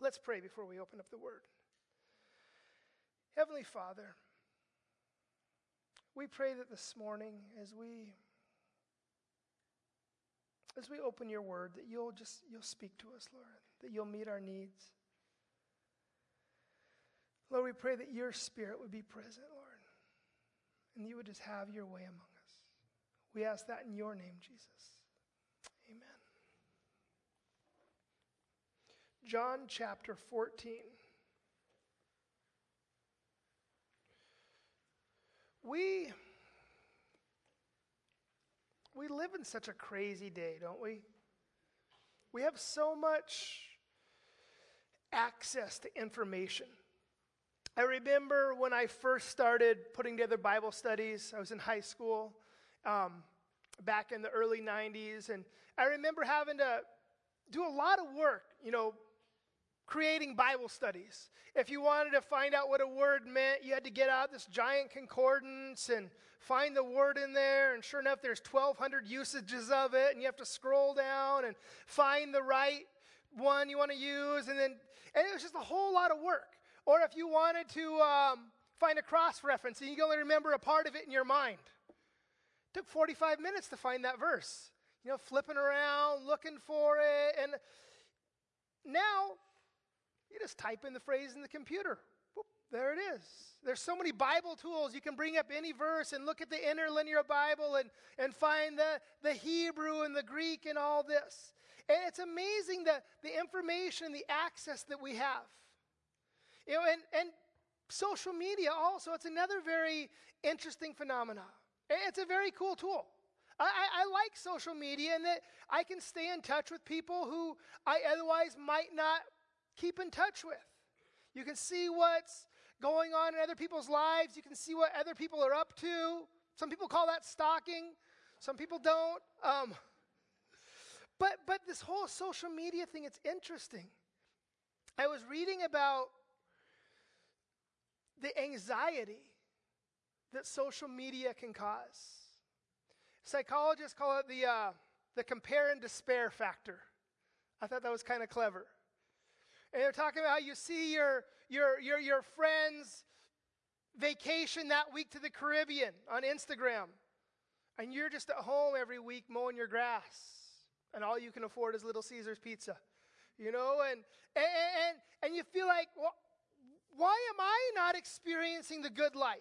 Let's pray before we open up the word. Heavenly Father, we pray that this morning as we as we open your word that you'll just you'll speak to us, Lord, that you'll meet our needs. Lord, we pray that your spirit would be present, Lord, and you would just have your way among us. We ask that in your name, Jesus. John chapter 14. We we live in such a crazy day, don't we? We have so much access to information. I remember when I first started putting together Bible studies, I was in high school um, back in the early 90s, and I remember having to do a lot of work, you know, creating Bible studies. If you wanted to find out what a word meant, you had to get out this giant concordance and find the word in there. And sure enough, there's 1,200 usages of it, and you have to scroll down and find the right one you want to use. And then, and it was just a whole lot of work. Or if you wanted to um, find a cross reference and you only remember a part of it in your mind, it took 45 minutes to find that verse. You know, flipping around, looking for it. And now you just type in the phrase in the computer. Boop, there it is. There's so many Bible tools. You can bring up any verse and look at the interlinear Bible and, and find the, the Hebrew and the Greek and all this. And it's amazing the, the information, the access that we have. You know, and, and social media also, it's another very interesting phenomenon. It's a very cool tool. I, I, I, like social media in that I can stay in touch with people who I otherwise might not keep in touch with. You can see what's going on in other people's lives. You can see what other people are up to. Some people call that stalking, some people don't. Um, but, but this whole social media thing, it's interesting. I was reading about the anxiety that social media can cause. Psychologists call it the, uh, the compare and despair factor. I thought that was kind of clever. And they're talking about how you see your, your, your, your friends vacation that week to the Caribbean on Instagram. And you're just at home every week mowing your grass. And all you can afford is Little Caesars pizza. You know, and, and, and, and you feel like, well, why am I not experiencing the good life?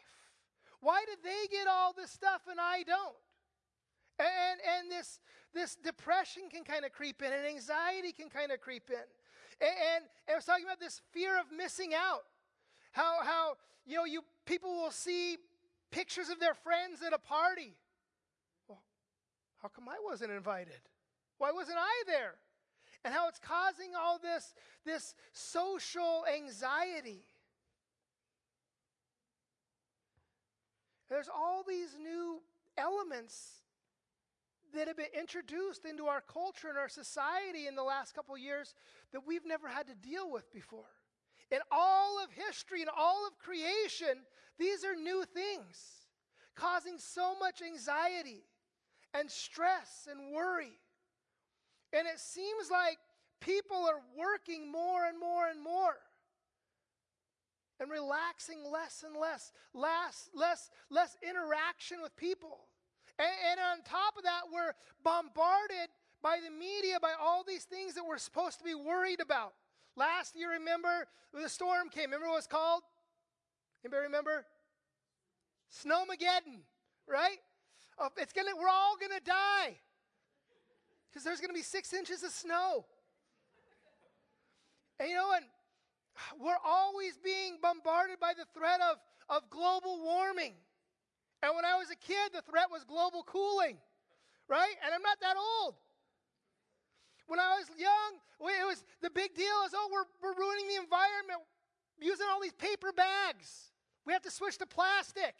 Why did they get all this stuff and I don't? And, and this, this depression can kind of creep in, and anxiety can kind of creep in. And, and, and I was talking about this fear of missing out. How, how you know, you, people will see pictures of their friends at a party. Well, how come I wasn't invited? Why wasn't I there? And how it's causing all this, this social anxiety. There's all these new elements that have been introduced into our culture and our society in the last couple years that we've never had to deal with before. In all of history and all of creation, these are new things, causing so much anxiety and stress and worry. And it seems like people are working more and more and more and relaxing less and less, less, less, less interaction with people. And, and on top of that, we're bombarded by the media, by all these things that we're supposed to be worried about. Last year, remember, the storm came. Remember what it was called? Anybody remember? Snowmageddon, right? Oh, it's gonna, we're all gonna die because there's gonna be six inches of snow. And you know, and we're always being bombarded by the threat of, of global warming. And when I was a kid, the threat was global cooling, right? And I'm not that old. When I was young, it was the big deal is oh, we're, we're ruining the environment using all these paper bags. We have to switch to plastic.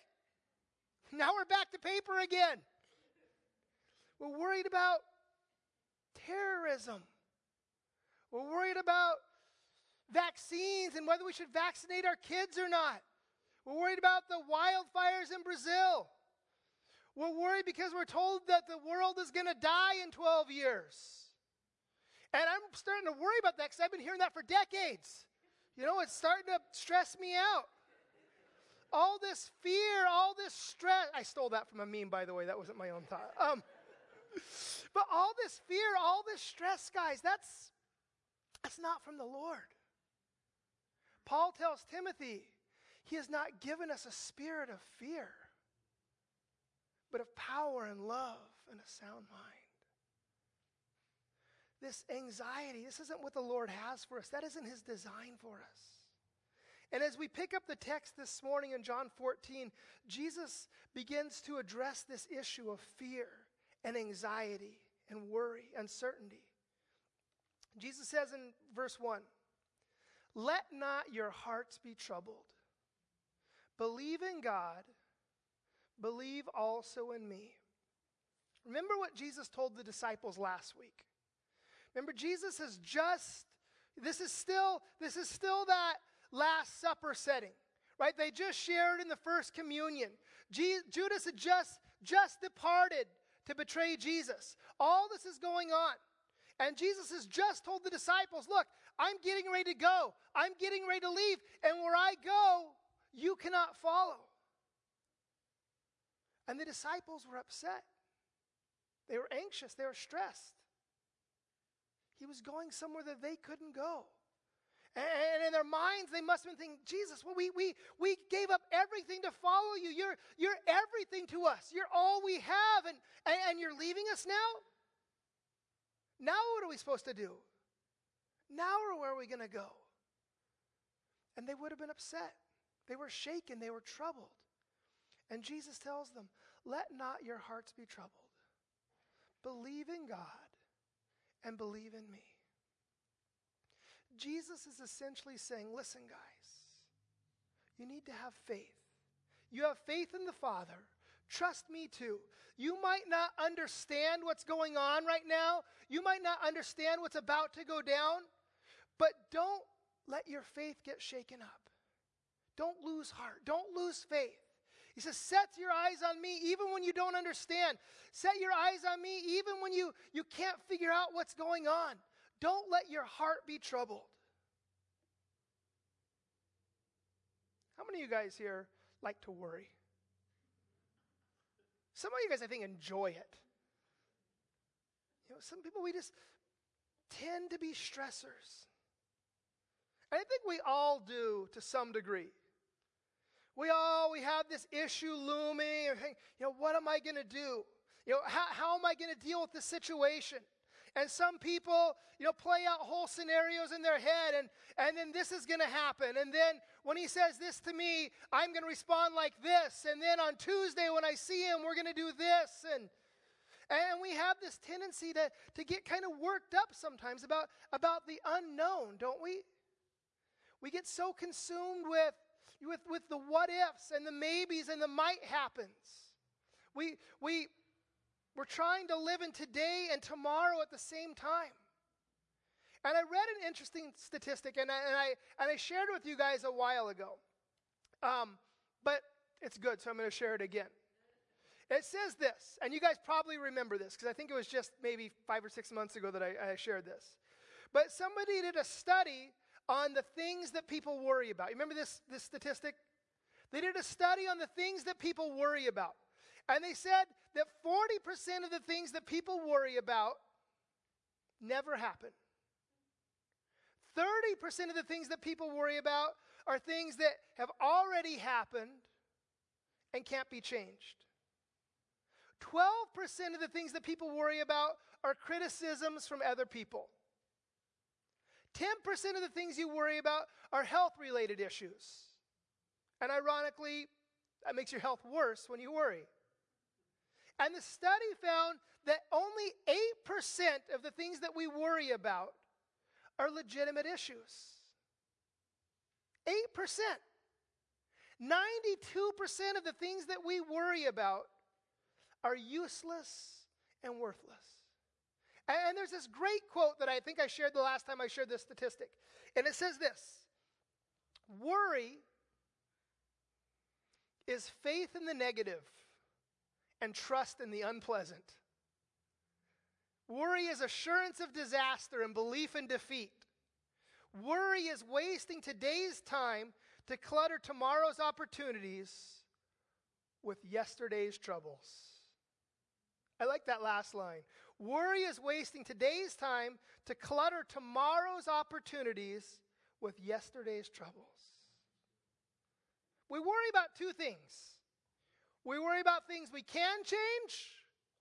Now we're back to paper again. We're worried about terrorism. We're worried about vaccines and whether we should vaccinate our kids or not. We're worried about the wildfires in Brazil. We're worried because we're told that the world is going to die in 12 years. And I'm starting to worry about that because I've been hearing that for decades. You know, it's starting to stress me out. All this fear, all this stress. I stole that from a meme, by the way. That wasn't my own thought. Um, but all this fear, all this stress, guys, that's, that's not from the Lord. Paul tells Timothy, he has not given us a spirit of fear, but of power and love and a sound mind. This anxiety, this isn't what the Lord has for us. That isn't his design for us. And as we pick up the text this morning in John 14, Jesus begins to address this issue of fear and anxiety and worry, uncertainty. Jesus says in verse 1 Let not your hearts be troubled. Believe in God, believe also in me. Remember what Jesus told the disciples last week. Remember, Jesus has just, this is still, this is still that Last Supper setting, right? They just shared in the first communion. Je- Judas had just, just departed to betray Jesus. All this is going on. And Jesus has just told the disciples, Look, I'm getting ready to go. I'm getting ready to leave. And where I go, you cannot follow. And the disciples were upset. They were anxious. They were stressed. He was going somewhere that they couldn't go. And in their minds, they must have been thinking, Jesus, well, we, we, we gave up everything to follow you. You're, you're everything to us. You're all we have. And, and, and you're leaving us now? Now, what are we supposed to do? Now, where are we going to go? And they would have been upset. They were shaken. They were troubled. And Jesus tells them, Let not your hearts be troubled. Believe in God and believe in me. Jesus is essentially saying, listen, guys, you need to have faith. You have faith in the Father. Trust me too. You might not understand what's going on right now. You might not understand what's about to go down, but don't let your faith get shaken up. Don't lose heart. Don't lose faith. He says, Set your eyes on me even when you don't understand. Set your eyes on me even when you, you can't figure out what's going on. Don't let your heart be troubled. How many of you guys here like to worry? Some of you guys, I think, enjoy it. You know, some people, we just tend to be stressors. I think we all do to some degree. We all, we have this issue looming. You know, what am I going to do? You know, how, how am I going to deal with this situation? And some people, you know, play out whole scenarios in their head, and, and then this is going to happen. And then when he says this to me, I'm going to respond like this. And then on Tuesday, when I see him, we're going to do this. And, and we have this tendency to, to get kind of worked up sometimes about, about the unknown, don't we? We get so consumed with, with, with the what ifs and the maybes and the might happens. We, we, we're trying to live in today and tomorrow at the same time. And I read an interesting statistic, and I, and I, and I shared it with you guys a while ago. Um, but it's good, so I'm going to share it again. It says this, and you guys probably remember this because I think it was just maybe five or six months ago that I, I shared this. But somebody did a study on the things that people worry about. You remember this, this statistic? They did a study on the things that people worry about. And they said that 40% of the things that people worry about never happen. 30% of the things that people worry about are things that have already happened and can't be changed. 12% of the things that people worry about are criticisms from other people. 10% of the things you worry about are health related issues. And ironically, that makes your health worse when you worry. And the study found that only 8% of the things that we worry about are legitimate issues. 8%. 92% of the things that we worry about are useless and worthless. And there's this great quote that I think I shared the last time I shared this statistic. And it says this Worry is faith in the negative and trust in the unpleasant. Worry is assurance of disaster and belief in defeat. Worry is wasting today's time to clutter tomorrow's opportunities with yesterday's troubles. I like that last line. Worry is wasting today's time to clutter tomorrow's opportunities with yesterday's troubles. We worry about two things we worry about things we can change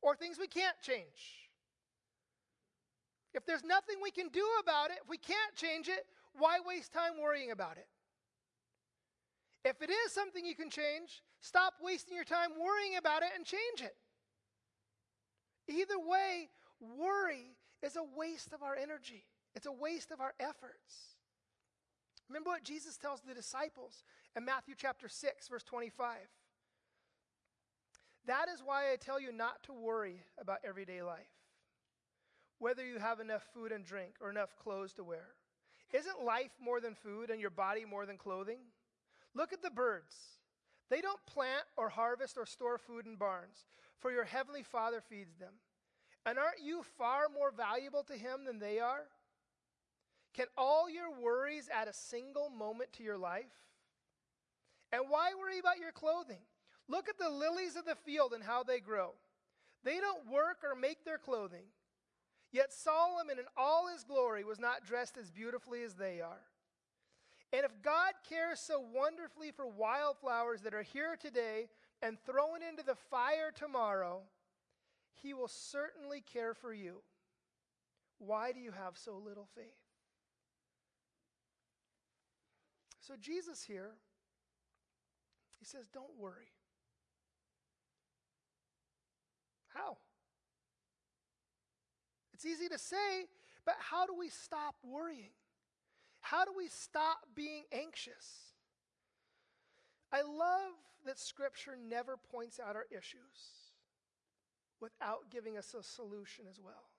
or things we can't change. If there's nothing we can do about it, if we can't change it, why waste time worrying about it? If it is something you can change, stop wasting your time worrying about it and change it. Either way, worry is a waste of our energy, it's a waste of our efforts. Remember what Jesus tells the disciples in Matthew chapter 6, verse 25. That is why I tell you not to worry about everyday life, whether you have enough food and drink or enough clothes to wear. Isn't life more than food and your body more than clothing? Look at the birds. They don't plant or harvest or store food in barns, for your heavenly Father feeds them. And aren't you far more valuable to Him than they are? Can all your worries add a single moment to your life? And why worry about your clothing? Look at the lilies of the field and how they grow. They don't work or make their clothing. Yet Solomon in all his glory was not dressed as beautifully as they are. And if God cares so wonderfully for wildflowers that are here today and thrown into the fire tomorrow, he will certainly care for you. Why do you have so little faith? So, Jesus here, he says, Don't worry. How? It's easy to say, but how do we stop worrying? How do we stop being anxious? I love that Scripture never points out our issues without giving us a solution as well.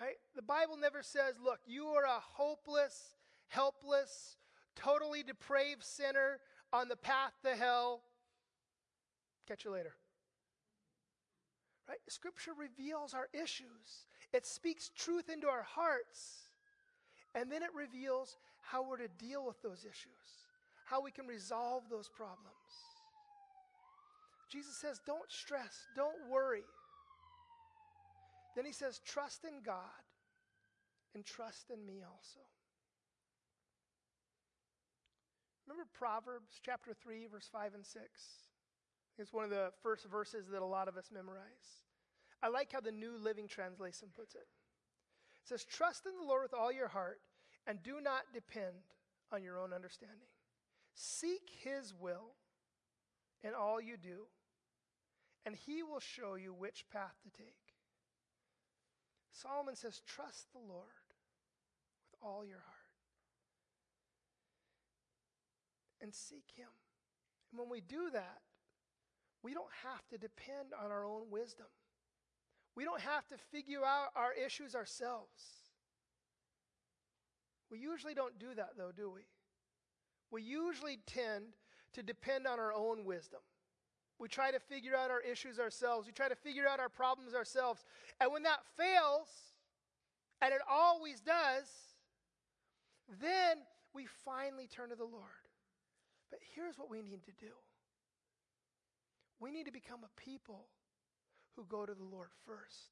Right? The Bible never says, look, you are a hopeless, helpless, totally depraved sinner on the path to hell. Catch you later. Right? Scripture reveals our issues, it speaks truth into our hearts, and then it reveals how we're to deal with those issues, how we can resolve those problems. Jesus says, Don't stress, don't worry. Then he says, Trust in God and trust in me also. Remember Proverbs chapter 3, verse 5 and 6? It's one of the first verses that a lot of us memorize. I like how the New Living Translation puts it. It says, Trust in the Lord with all your heart and do not depend on your own understanding. Seek his will in all you do, and he will show you which path to take. Solomon says, Trust the Lord with all your heart and seek him. And when we do that, we don't have to depend on our own wisdom. We don't have to figure out our issues ourselves. We usually don't do that, though, do we? We usually tend to depend on our own wisdom. We try to figure out our issues ourselves. We try to figure out our problems ourselves. And when that fails, and it always does, then we finally turn to the Lord. But here's what we need to do we need to become a people who go to the Lord first,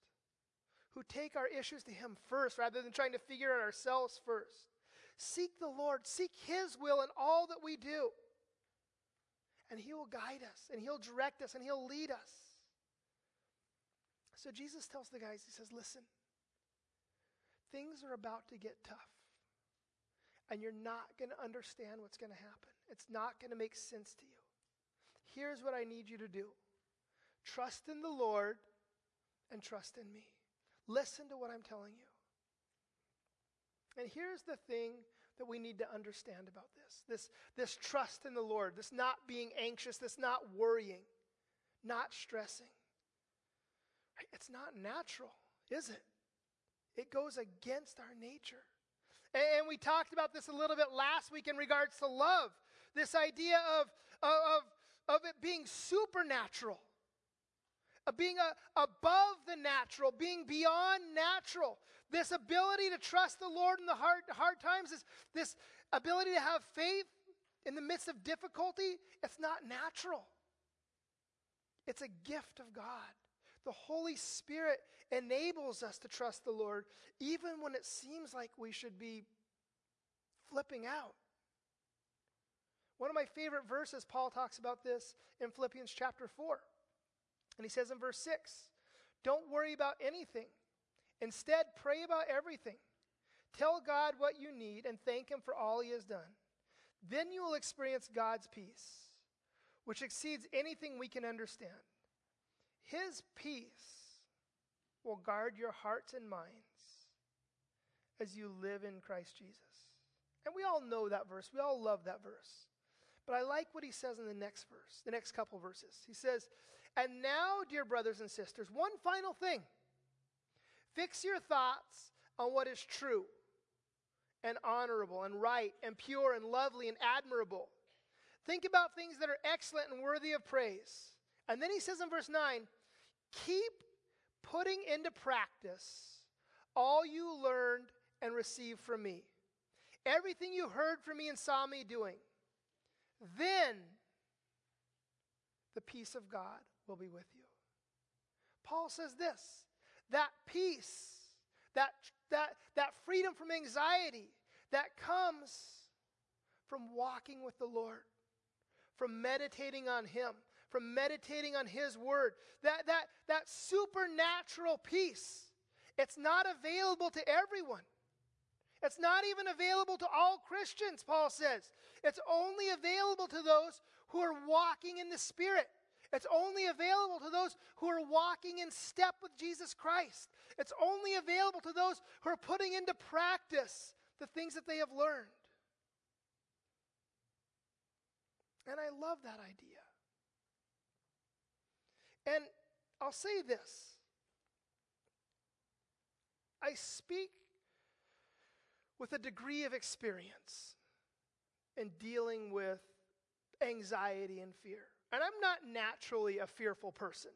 who take our issues to Him first rather than trying to figure it ourselves first. Seek the Lord, seek His will in all that we do. And He will guide us, and He'll direct us, and He'll lead us. So Jesus tells the guys, He says, Listen, things are about to get tough, and you're not going to understand what's going to happen. It's not going to make sense to you. Here's what I need you to do trust in the Lord and trust in me. Listen to what I'm telling you. And here's the thing that we need to understand about this this, this trust in the Lord, this not being anxious, this not worrying, not stressing. It's not natural, is it? It goes against our nature. And we talked about this a little bit last week in regards to love. This idea of, of, of it being supernatural uh, being a, above the natural, being beyond natural. This ability to trust the Lord in the hard, hard times, this, this ability to have faith in the midst of difficulty, it's not natural. It's a gift of God. The Holy Spirit enables us to trust the Lord even when it seems like we should be flipping out. One of my favorite verses, Paul talks about this in Philippians chapter 4. And he says in verse 6 Don't worry about anything. Instead, pray about everything. Tell God what you need and thank Him for all He has done. Then you will experience God's peace, which exceeds anything we can understand. His peace will guard your hearts and minds as you live in Christ Jesus. And we all know that verse. We all love that verse. But I like what he says in the next verse, the next couple verses. He says, And now, dear brothers and sisters, one final thing. Fix your thoughts on what is true and honorable and right and pure and lovely and admirable. Think about things that are excellent and worthy of praise. And then he says in verse 9, keep putting into practice all you learned and received from me. Everything you heard from me and saw me doing. Then the peace of God will be with you. Paul says this that peace, that, that, that freedom from anxiety that comes from walking with the Lord, from meditating on Him, from meditating on His Word. That, that, that supernatural peace, it's not available to everyone. It's not even available to all Christians, Paul says. It's only available to those who are walking in the Spirit. It's only available to those who are walking in step with Jesus Christ. It's only available to those who are putting into practice the things that they have learned. And I love that idea. And I'll say this I speak with a degree of experience in dealing with anxiety and fear. And I'm not naturally a fearful person.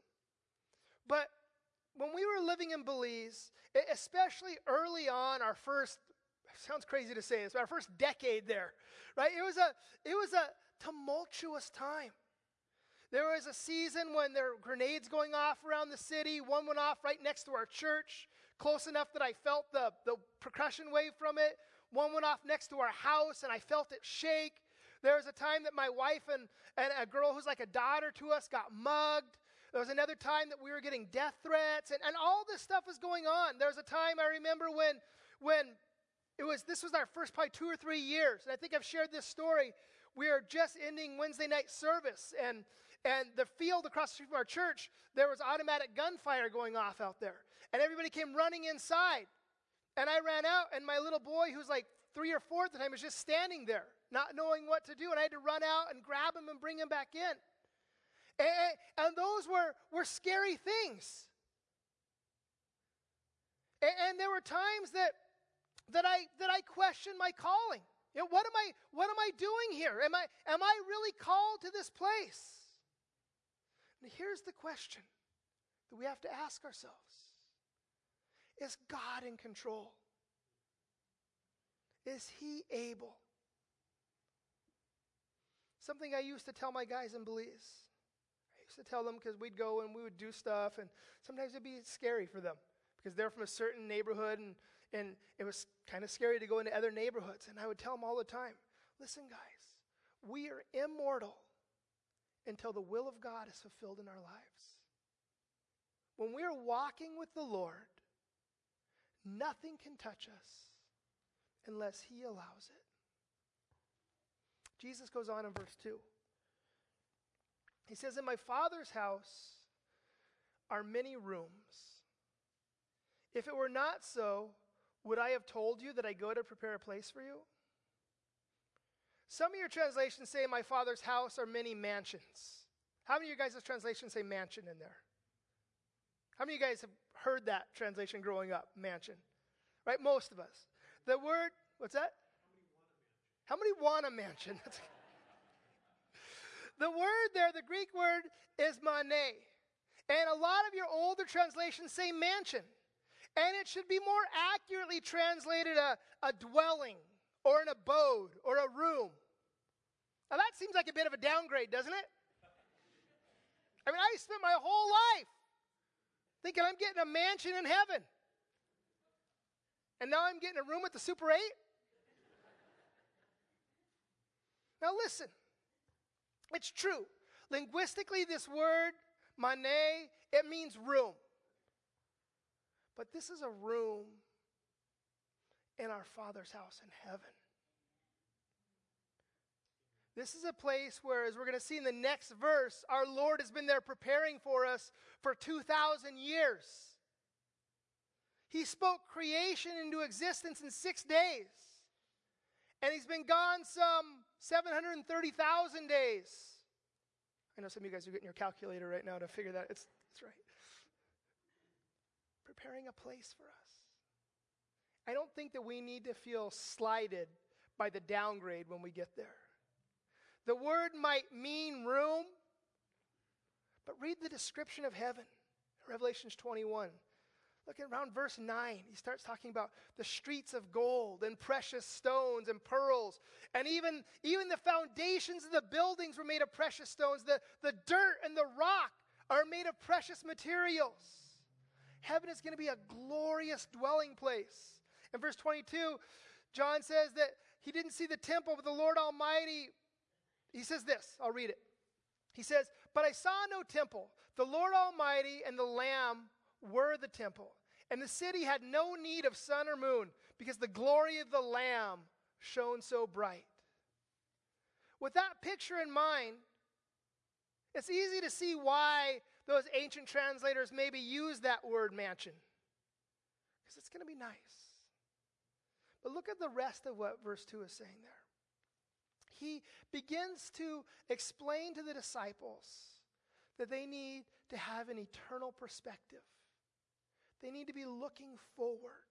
But when we were living in Belize, especially early on, our first sounds crazy to say this, but our first decade there, right? It was a it was a tumultuous time. There was a season when there were grenades going off around the city. One went off right next to our church, close enough that I felt the, the percussion wave from it. One went off next to our house, and I felt it shake. There was a time that my wife and, and a girl who's like a daughter to us got mugged. There was another time that we were getting death threats, and, and all this stuff was going on. There was a time I remember when, when it was, this was our first probably two or three years, and I think I've shared this story. We are just ending Wednesday night service, and, and the field across the street from our church, there was automatic gunfire going off out there. And everybody came running inside. And I ran out, and my little boy, who's like three or four at the time, was just standing there, not knowing what to do. And I had to run out and grab him and bring him back in. And, and those were, were scary things. And, and there were times that, that, I, that I questioned my calling. You know, what am I what am I doing here? Am I am I really called to this place? And here's the question that we have to ask ourselves. Is God in control? Is he able? Something I used to tell my guys in Belize. I used to tell them because we'd go and we would do stuff, and sometimes it'd be scary for them because they're from a certain neighborhood, and, and it was kind of scary to go into other neighborhoods. And I would tell them all the time listen, guys, we are immortal until the will of God is fulfilled in our lives. When we are walking with the Lord, nothing can touch us unless He allows it. Jesus goes on in verse 2. He says, In my Father's house are many rooms. If it were not so, would I have told you that I go to prepare a place for you? Some of your translations say, my Father's house are many mansions. How many of you guys' translations say mansion in there? How many of you guys have heard that translation growing up, mansion? Right? Most of us. The word, what's that? How many want a mansion? the word there, the Greek word is mane. And a lot of your older translations say mansion. And it should be more accurately translated a, a dwelling or an abode or a room. Now that seems like a bit of a downgrade, doesn't it? I mean, I spent my whole life thinking I'm getting a mansion in heaven. And now I'm getting a room at the Super 8? Now listen, it's true. Linguistically, this word, mane, it means room. But this is a room in our Father's house in heaven. This is a place where, as we're going to see in the next verse, our Lord has been there preparing for us for 2,000 years. He spoke creation into existence in six days. And he's been gone some 730,000 days. I know some of you guys are getting your calculator right now to figure that. It's, it's right. Preparing a place for us. I don't think that we need to feel slighted by the downgrade when we get there. The word might mean room, but read the description of heaven. Revelations 21. Look at around verse 9. He starts talking about the streets of gold and precious stones and pearls. And even, even the foundations of the buildings were made of precious stones. The, the dirt and the rock are made of precious materials. Heaven is going to be a glorious dwelling place. In verse 22, John says that he didn't see the temple, but the Lord Almighty he says this, I'll read it. He says, But I saw no temple. The Lord Almighty and the Lamb were the temple. And the city had no need of sun or moon because the glory of the Lamb shone so bright. With that picture in mind, it's easy to see why those ancient translators maybe used that word mansion. Because it's going to be nice. But look at the rest of what verse 2 is saying there he begins to explain to the disciples that they need to have an eternal perspective. They need to be looking forward.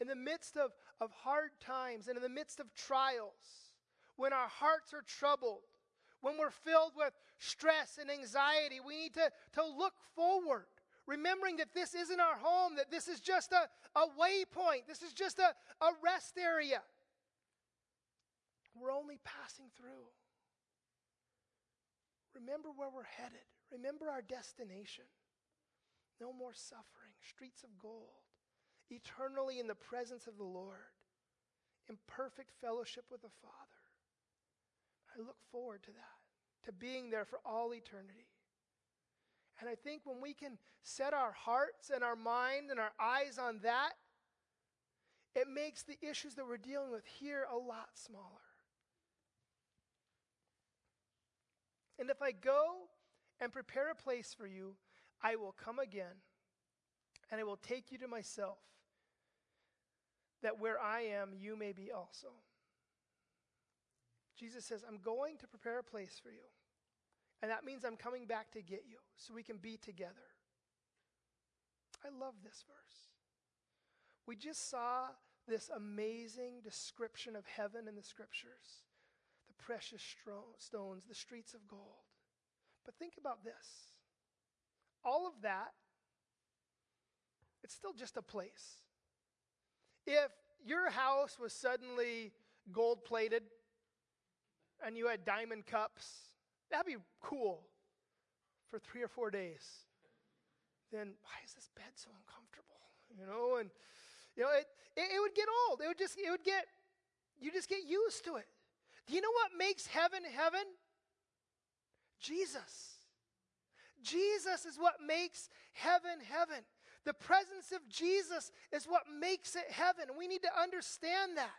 In the midst of, of hard times and in the midst of trials, when our hearts are troubled, when we're filled with stress and anxiety, we need to, to look forward, remembering that this isn't our home, that this is just a, a waypoint, this is just a, a rest area. We're only passing through. Remember where we're headed. Remember our destination. No more suffering, streets of gold, eternally in the presence of the Lord, in perfect fellowship with the Father. I look forward to that, to being there for all eternity. And I think when we can set our hearts and our mind and our eyes on that, it makes the issues that we're dealing with here a lot smaller. And if I go and prepare a place for you, I will come again and I will take you to myself, that where I am, you may be also. Jesus says, I'm going to prepare a place for you. And that means I'm coming back to get you so we can be together. I love this verse. We just saw this amazing description of heaven in the scriptures the precious stones, the streets of gold. But think about this all of that, it's still just a place. If your house was suddenly gold plated and you had diamond cups, that'd be cool for three or four days. Then why is this bed so uncomfortable? You know, and you know, it, it, it would get old. It would just, it would get, you just get used to it. Do you know what makes heaven heaven? Jesus. Jesus is what makes heaven heaven. The presence of Jesus is what makes it heaven. We need to understand that.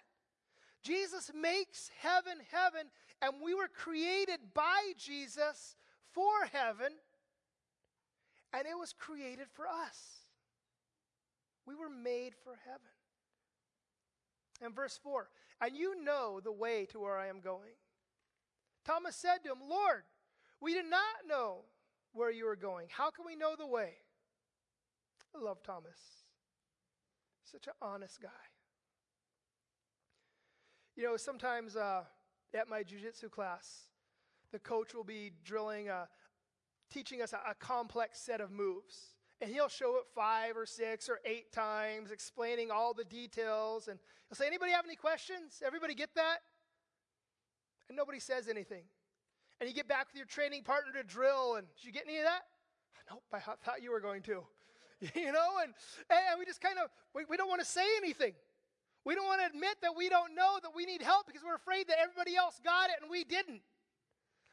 Jesus makes heaven heaven, and we were created by Jesus for heaven, and it was created for us. We were made for heaven. And verse 4 And you know the way to where I am going. Thomas said to him, Lord, we did not know where you were going. How can we know the way? I love Thomas. Such an honest guy. You know, sometimes uh, at my jujitsu class, the coach will be drilling a, teaching us a, a complex set of moves. And he'll show it five or six or eight times, explaining all the details. And he'll say, Anybody have any questions? Everybody get that? And nobody says anything. And you get back with your training partner to drill, and did you get any of that? Nope, I thought you were going to. you know, and, and we just kind of, we, we don't want to say anything. We don't want to admit that we don't know that we need help because we're afraid that everybody else got it and we didn't.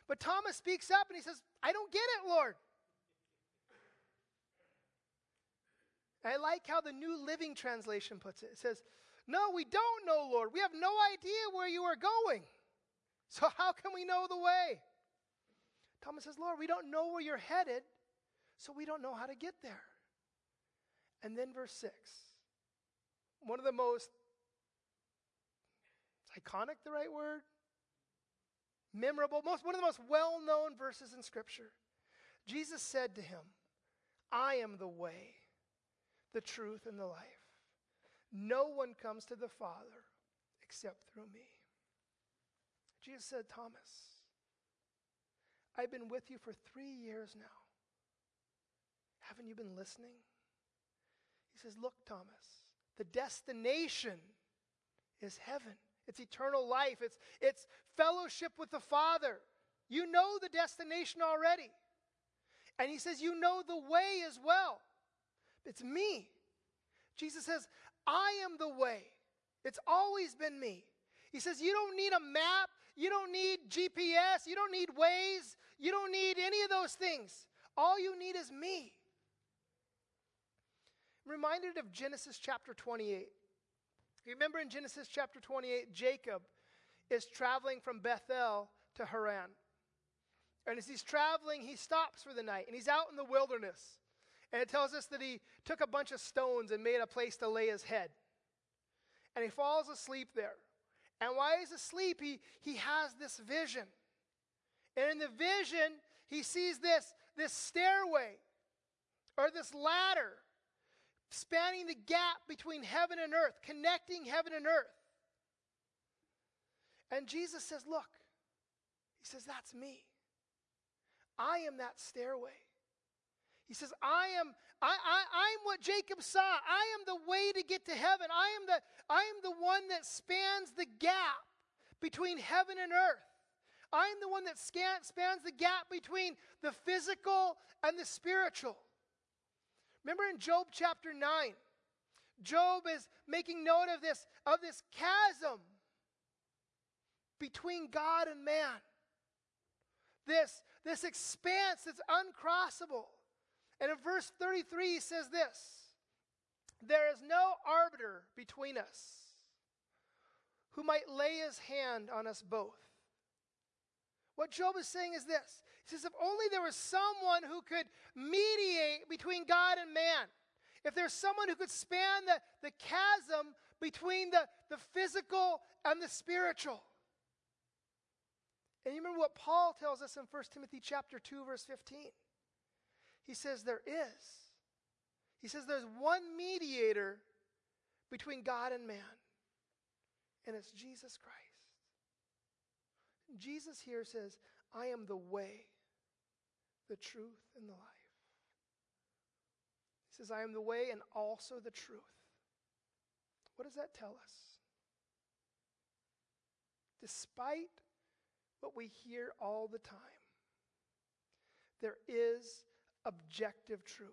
But Thomas speaks up and he says, I don't get it, Lord. I like how the New Living Translation puts it. It says, No, we don't know, Lord. We have no idea where you are going. So how can we know the way? Thomas says, Lord, we don't know where you're headed, so we don't know how to get there. And then verse 6. One of the most iconic the right word? Memorable, most one of the most well-known verses in scripture. Jesus said to him, I am the way, the truth, and the life. No one comes to the Father except through me. Jesus said, Thomas, I've been with you for three years now. Haven't you been listening? He says, Look, Thomas, the destination is heaven. It's eternal life. It's, it's fellowship with the Father. You know the destination already. And he says, You know the way as well. It's me. Jesus says, I am the way. It's always been me. He says, You don't need a map. You don't need GPS. You don't need Waze. You don't need any of those things. All you need is me. I'm reminded of Genesis chapter 28. You remember in Genesis chapter 28, Jacob is traveling from Bethel to Haran. And as he's traveling, he stops for the night and he's out in the wilderness. And it tells us that he took a bunch of stones and made a place to lay his head. And he falls asleep there. And while he's asleep, he, he has this vision. And in the vision, he sees this, this stairway or this ladder spanning the gap between heaven and earth, connecting heaven and earth. And Jesus says, Look, he says, That's me. I am that stairway. He says, I am, I, I, I'm what Jacob saw. I am the way to get to heaven. I am the, I am the one that spans the gap between heaven and earth. I am the one that spans the gap between the physical and the spiritual. Remember in Job chapter 9, Job is making note of this, of this chasm between God and man. This, this expanse that's uncrossable. And in verse 33, he says this There is no arbiter between us who might lay his hand on us both. What Job is saying is this He says, If only there was someone who could mediate between God and man, if there's someone who could span the, the chasm between the, the physical and the spiritual. And you remember what Paul tells us in 1 Timothy chapter 2 verse 15. He says there is. He says there's one mediator between God and man. And it's Jesus Christ. Jesus here says, I am the way, the truth, and the life. He says, I am the way and also the truth. What does that tell us? Despite what we hear all the time, there is objective truth.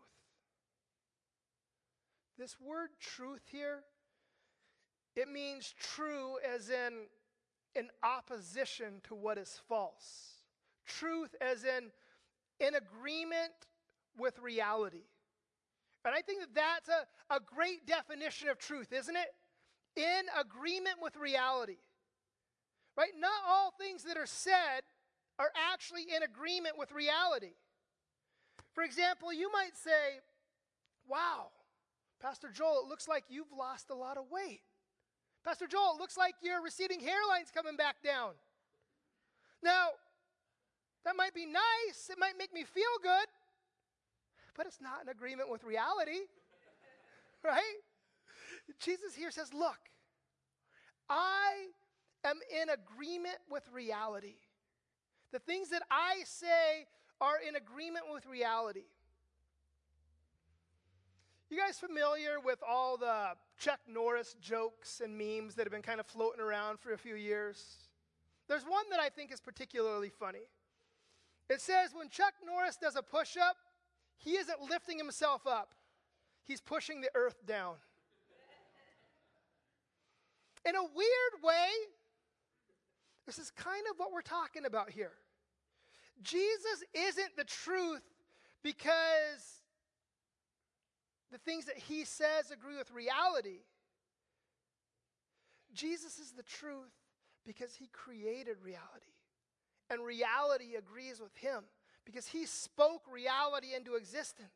This word truth here, it means true as in in opposition to what is false. Truth as in in agreement with reality. And I think that that's a, a great definition of truth, isn't it? In agreement with reality. Right? Not all things that are said are actually in agreement with reality. For example, you might say, Wow, Pastor Joel, it looks like you've lost a lot of weight. Pastor Joel, it looks like your receding hairline's coming back down. Now, that might be nice, it might make me feel good, but it's not in agreement with reality, right? Jesus here says, Look, I am in agreement with reality. The things that I say are in agreement with reality. You guys familiar with all the Chuck Norris jokes and memes that have been kind of floating around for a few years? There's one that I think is particularly funny. It says when Chuck Norris does a push up, he isn't lifting himself up, he's pushing the earth down. In a weird way, this is kind of what we're talking about here. Jesus isn't the truth because the things that he says agree with reality. Jesus is the truth because he created reality. And reality agrees with him because he spoke reality into existence.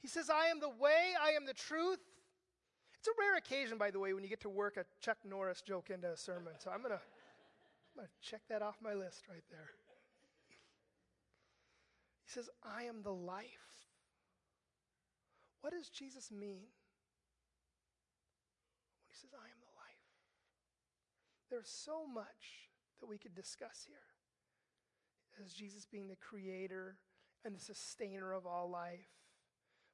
He says, I am the way, I am the truth. It's a rare occasion, by the way, when you get to work a Chuck Norris joke into a sermon. So I'm going to check that off my list right there. He says, I am the life. What does Jesus mean when he says, I am the life? There's so much that we could discuss here as Jesus being the creator and the sustainer of all life.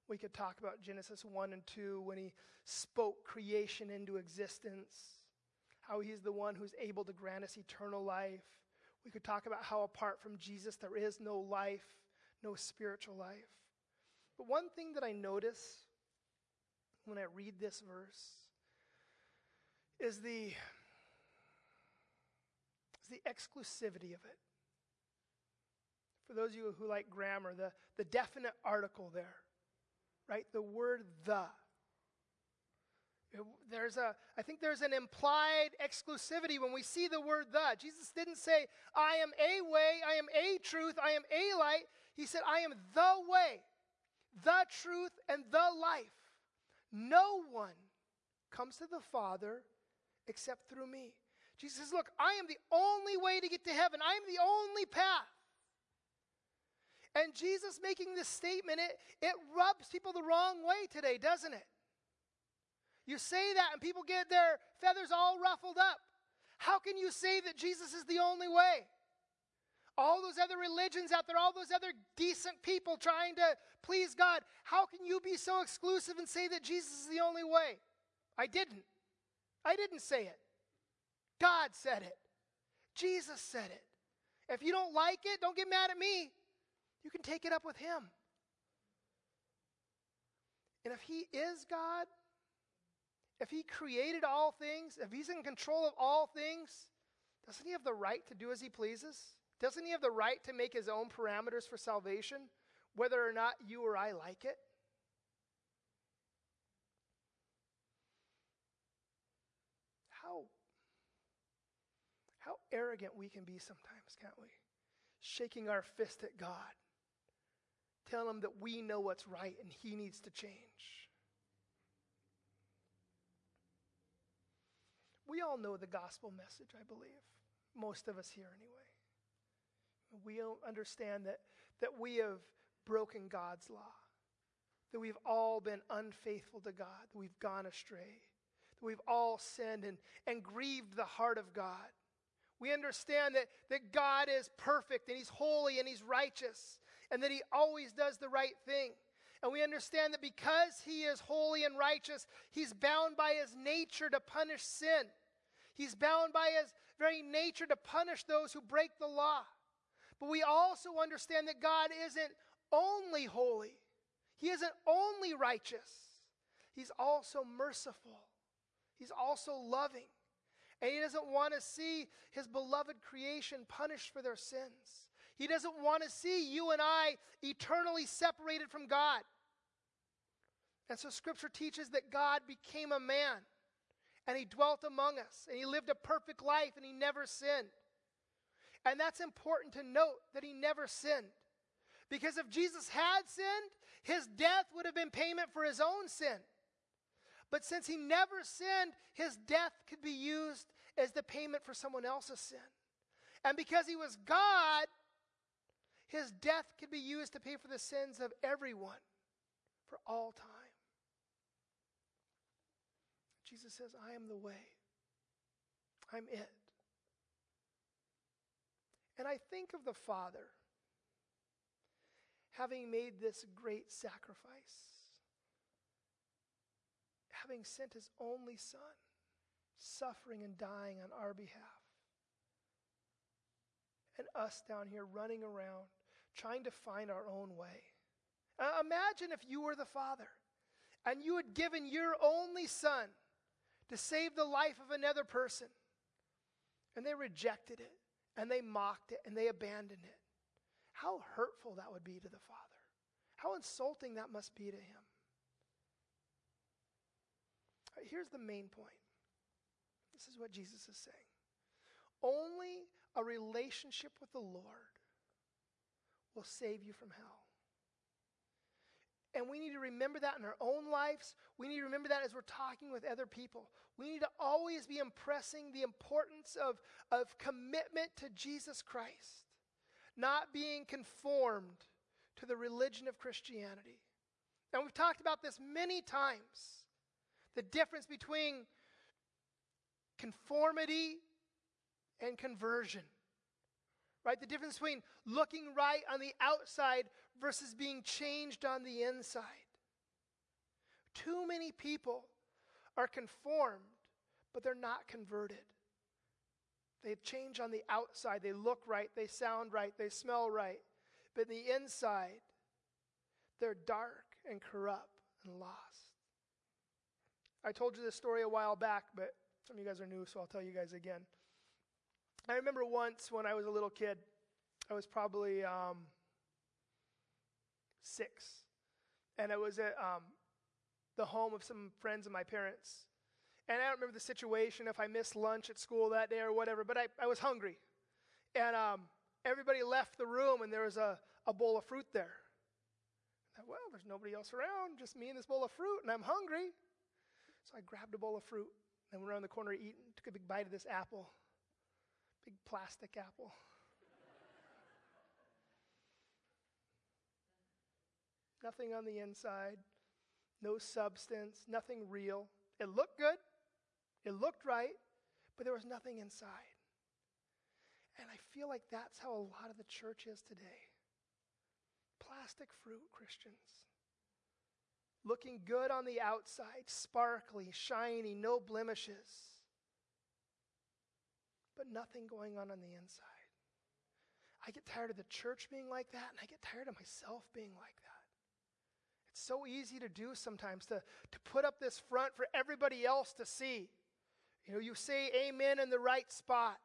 We could talk about Genesis 1 and 2 when he spoke creation into existence, how he's the one who's able to grant us eternal life. We could talk about how apart from Jesus there is no life, no spiritual life. But one thing that I notice when I read this verse is the, is the exclusivity of it. For those of you who like grammar, the, the definite article there, right? The word the. There's a, I think there's an implied exclusivity when we see the word the. Jesus didn't say, I am a way, I am a truth, I am a light. He said, I am the way the truth, and the life. No one comes to the Father except through me. Jesus says, Look, I am the only way to get to heaven, I am the only path. And Jesus making this statement, it, it rubs people the wrong way today, doesn't it? You say that and people get their feathers all ruffled up. How can you say that Jesus is the only way? All those other religions out there, all those other decent people trying to please God. How can you be so exclusive and say that Jesus is the only way? I didn't. I didn't say it. God said it. Jesus said it. If you don't like it, don't get mad at me. You can take it up with Him. And if He is God, if He created all things, if He's in control of all things, doesn't He have the right to do as He pleases? Doesn't he have the right to make his own parameters for salvation, whether or not you or I like it? How, how arrogant we can be sometimes, can't we? Shaking our fist at God, telling him that we know what's right and he needs to change. We all know the gospel message, I believe. Most of us here, anyway. We understand that, that we have broken God's law, that we've all been unfaithful to God, that we've gone astray, that we've all sinned and, and grieved the heart of God. We understand that, that God is perfect and He's holy and He's righteous and that He always does the right thing. And we understand that because He is holy and righteous, He's bound by His nature to punish sin. He's bound by His very nature to punish those who break the law. But we also understand that God isn't only holy, He isn't only righteous, He's also merciful, He's also loving. And He doesn't want to see His beloved creation punished for their sins. He doesn't want to see you and I eternally separated from God. And so Scripture teaches that God became a man and He dwelt among us and He lived a perfect life and He never sinned. And that's important to note that he never sinned. Because if Jesus had sinned, his death would have been payment for his own sin. But since he never sinned, his death could be used as the payment for someone else's sin. And because he was God, his death could be used to pay for the sins of everyone for all time. Jesus says, I am the way, I'm it. And I think of the Father having made this great sacrifice, having sent his only Son, suffering and dying on our behalf, and us down here running around trying to find our own way. Uh, imagine if you were the Father and you had given your only Son to save the life of another person, and they rejected it, and they mocked it, and they abandoned it. How hurtful that would be to the Father. How insulting that must be to Him. Right, here's the main point. This is what Jesus is saying. Only a relationship with the Lord will save you from hell. And we need to remember that in our own lives. We need to remember that as we're talking with other people. We need to always be impressing the importance of, of commitment to Jesus Christ, not being conformed to the religion of Christianity. And we've talked about this many times the difference between conformity and conversion. Right? The difference between looking right on the outside versus being changed on the inside. Too many people are conformed, but they're not converted. They change on the outside. They look right, they sound right, they smell right. But the inside, they're dark and corrupt and lost. I told you this story a while back, but some of you guys are new, so I'll tell you guys again. I remember once when I was a little kid, I was probably um, six, and I was at um, the home of some friends of my parents. And I don't remember the situation if I missed lunch at school that day or whatever, but I, I was hungry. And um, everybody left the room, and there was a, a bowl of fruit there. I thought, well, there's nobody else around, just me and this bowl of fruit, and I'm hungry. So I grabbed a bowl of fruit, and went around the corner eating, took a big bite of this apple. Big plastic apple. Nothing on the inside, no substance, nothing real. It looked good, it looked right, but there was nothing inside. And I feel like that's how a lot of the church is today. Plastic fruit Christians. Looking good on the outside, sparkly, shiny, no blemishes but nothing going on on the inside. I get tired of the church being like that, and I get tired of myself being like that. It's so easy to do sometimes to, to put up this front for everybody else to see. You know, you say amen in the right spot.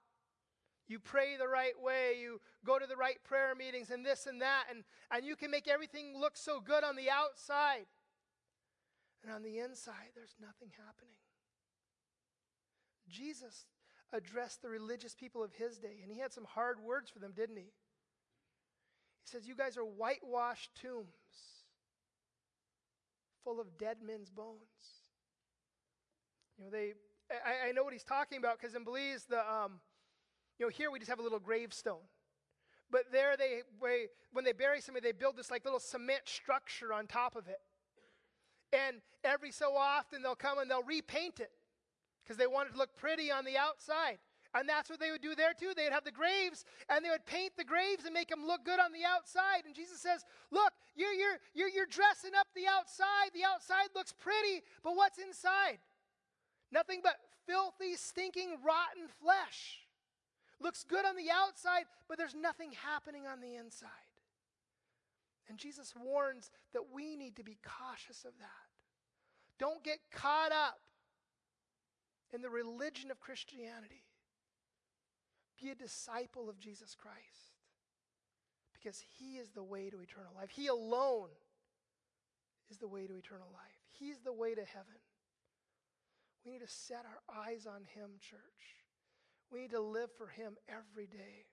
You pray the right way. You go to the right prayer meetings and this and that. And, and you can make everything look so good on the outside. And on the inside, there's nothing happening. Jesus addressed the religious people of his day, and he had some hard words for them, didn't he? He says, You guys are whitewashed tombs full of dead men's bones. You know, they, I, I know what he's talking about because in Belize, the, um, you know, here we just have a little gravestone. But there they, when they bury somebody, they build this like little cement structure on top of it. And every so often they'll come and they'll repaint it because they want it to look pretty on the outside. And that's what they would do there too. They'd have the graves and they would paint the graves and make them look good on the outside. And Jesus says, Look, you're, you're, you're, you're dressing up the outside. The outside looks pretty, but what's inside? Nothing but filthy, stinking, rotten flesh. Looks good on the outside, but there's nothing happening on the inside. And Jesus warns that we need to be cautious of that. Don't get caught up in the religion of Christianity. Be a disciple of Jesus Christ because He is the way to eternal life. He alone is the way to eternal life, He's the way to heaven. We need to set our eyes on Him, church. We need to live for Him every day.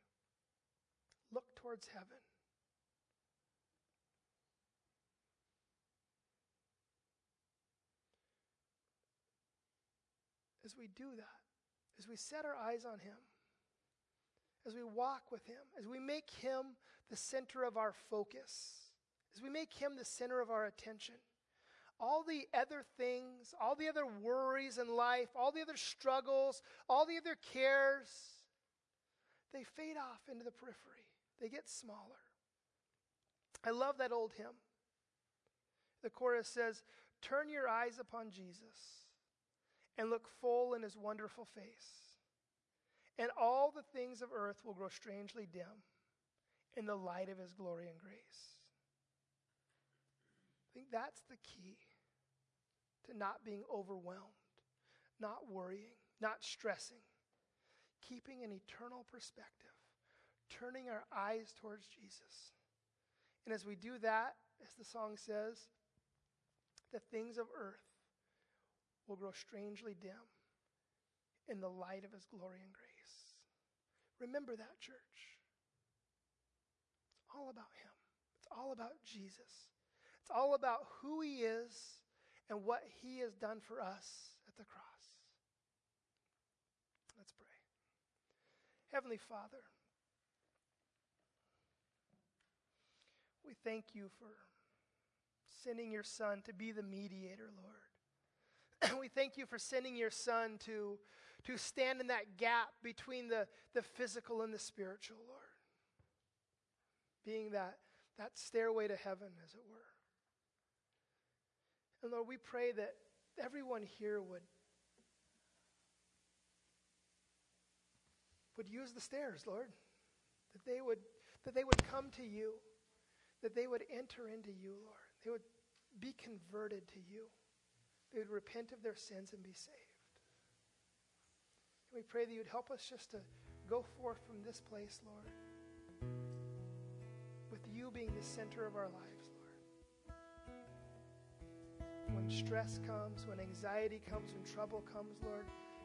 Look towards heaven. as we do that, as we set our eyes on Him, as we walk with Him, as we make Him the center of our focus, as we make Him the center of our attention, all the other things, all the other worries in life, all the other struggles, all the other cares, they fade off into the periphery. They get smaller. I love that old hymn. The chorus says, Turn your eyes upon Jesus and look full in his wonderful face, and all the things of earth will grow strangely dim in the light of his glory and grace. I think that's the key to not being overwhelmed, not worrying, not stressing, keeping an eternal perspective, turning our eyes towards Jesus. And as we do that, as the song says, the things of earth will grow strangely dim in the light of his glory and grace. Remember that, church. It's all about him, it's all about Jesus. It's all about who he is and what he has done for us at the cross. Let's pray. Heavenly Father, we thank you for sending your Son to be the mediator, Lord. And we thank you for sending your Son to, to stand in that gap between the, the physical and the spiritual, Lord. Being that, that stairway to heaven, as it were. And Lord, we pray that everyone here would, would use the stairs, Lord. That they would, that they would come to you, that they would enter into you, Lord. They would be converted to you. They would repent of their sins and be saved. We pray that you would help us just to go forth from this place, Lord, with you being the center of our lives Lord. when stress comes, when anxiety comes, when trouble comes, Lord,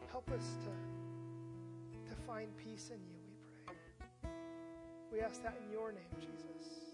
help us to, to find peace in you, we pray. We ask that in your name, Jesus.